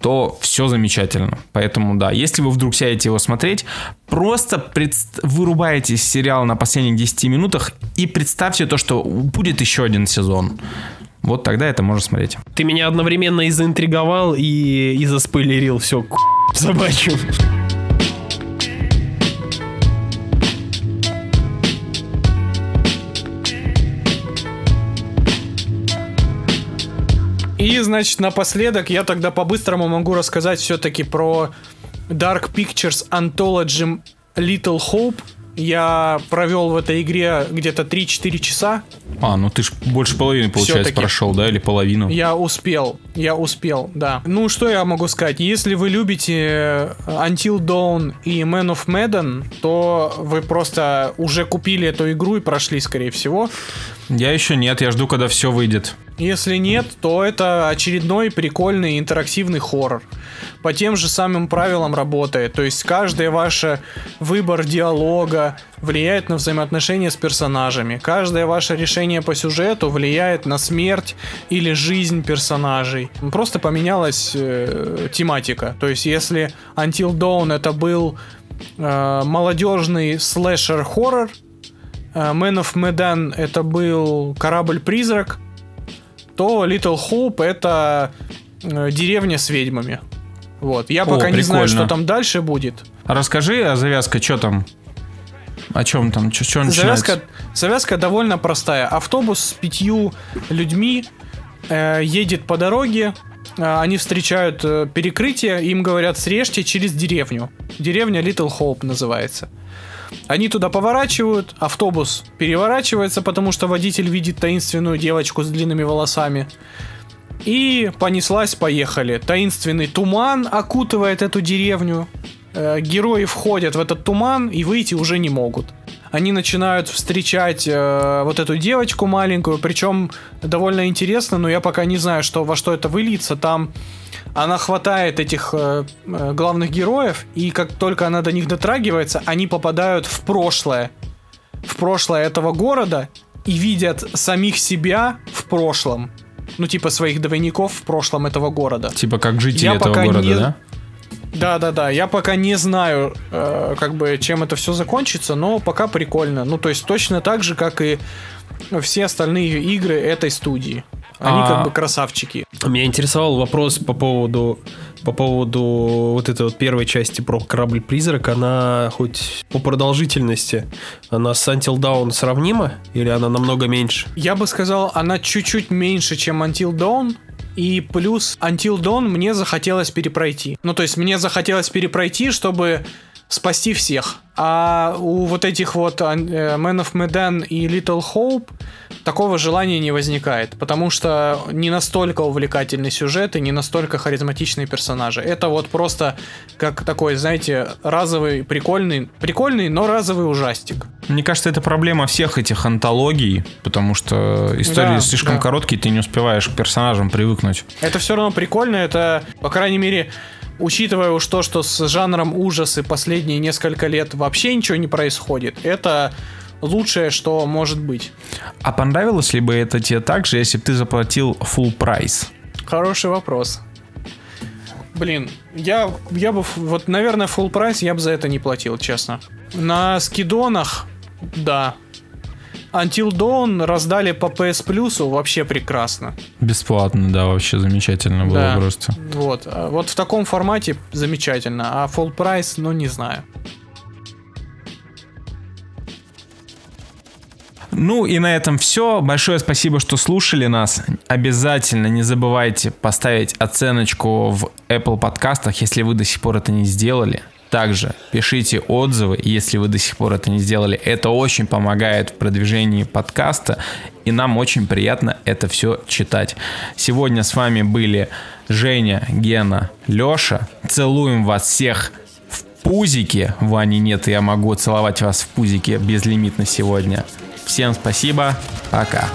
то все замечательно. Поэтому, да, если вы вдруг сядете его смотреть, просто предс- вырубаете сериал на последних 10 минутах и представьте то, что будет еще один сезон. Вот тогда это можно смотреть.
Ты меня одновременно и заинтриговал, и, и заспойлерил все собачью. [laughs]
И, значит, напоследок я тогда по-быстрому могу рассказать все-таки про Dark Pictures Anthology Little Hope. Я провел в этой игре где-то 3-4 часа.
А, ну ты ж больше половины, получается, прошел, да, или половину?
Я успел, я успел, да. Ну, что я могу сказать? Если вы любите э, Until Dawn и Man of Medan, то вы просто уже купили эту игру и прошли, скорее всего.
Я еще нет, я жду, когда все выйдет.
Если нет, то это очередной прикольный интерактивный хоррор. По тем же самым правилам работает. То есть каждый ваш выбор диалога влияет на взаимоотношения с персонажами. Каждое ваше решение по сюжету влияет на смерть или жизнь персонажей. Просто поменялась э, тематика. То есть если Until Dawn это был э, молодежный слэшер-хоррор, э, Man of Medan это был корабль-призрак, то Little Hope это э, деревня с ведьмами. Вот. Я
О,
пока не знаю,
прикольно.
что там дальше будет.
Расскажи, а завязка, что там? О чем там? Что?
Завязка, завязка довольно простая. Автобус с пятью людьми э, едет по дороге. э, они встречают э, перекрытие, им говорят срежьте через деревню. Деревня Little Hope называется. Они туда поворачивают, автобус переворачивается, потому что водитель видит таинственную девочку с длинными волосами. И понеслась, поехали. Таинственный туман окутывает эту деревню. Э, герои входят в этот туман и выйти уже не могут. Они начинают встречать э, вот эту девочку маленькую, причем довольно интересно, но я пока не знаю, что, во что это выльется. Там она хватает этих э, э, главных героев, и как только она до них дотрагивается, они попадают в прошлое. В прошлое этого города и видят самих себя в прошлом. Ну, типа своих двойников в прошлом этого города.
Типа как жители
Я
этого города,
не-
да?
Да, да, да. Я пока не знаю, э, как бы, чем это все закончится, но пока прикольно. Ну, то есть точно так же, как и все остальные игры этой студии. Они
А-
как бы красавчики.
Меня интересовал вопрос по поводу по поводу вот этой вот первой части про корабль-призрак, она хоть по продолжительности, она с Until Dawn сравнима? Или она намного меньше?
Я бы сказал, она чуть-чуть меньше, чем Until Dawn, и плюс Until Dawn мне захотелось перепройти. Ну, то есть мне захотелось перепройти, чтобы спасти всех. А у вот этих вот э, Man of Medan и Little Hope такого желания не возникает, потому что не настолько увлекательный сюжет и не настолько харизматичные персонажи. Это вот просто как такой, знаете, разовый, прикольный, прикольный, но разовый ужастик.
Мне кажется, это проблема всех этих антологий, потому что истории
Да,
слишком
да.
короткие, ты не успеваешь к персонажам привыкнуть.
Это все равно прикольно, это, по крайней мере, учитывая уж то, что с жанром ужасы последние несколько лет вообще ничего не происходит, это лучшее, что может быть.
А понравилось ли бы это тебе так же, если бы ты заплатил full прайс?
Хороший вопрос. Блин, я, я бы, вот, наверное, full прайс я бы за это не платил, честно. На скидонах, да. Until Dawn раздали по PS Plus вообще прекрасно.
Бесплатно, да, вообще замечательно было
Да.
просто.
Вот. А Вот в таком формате замечательно, а full прайс, ну не знаю.
Ну и на этом все. Большое спасибо, что слушали нас. Обязательно не забывайте поставить оценочку в Apple подкастах, если вы до сих пор это не сделали. Также пишите отзывы, если вы до сих пор это не сделали. Это очень помогает в продвижении подкаста, и нам очень приятно это все читать. Сегодня с вами были Женя, Гена, Леша. Целуем вас всех в пузике. Вани нет, я могу целовать вас в пузике безлимитно сегодня. Всем спасибо. Пока.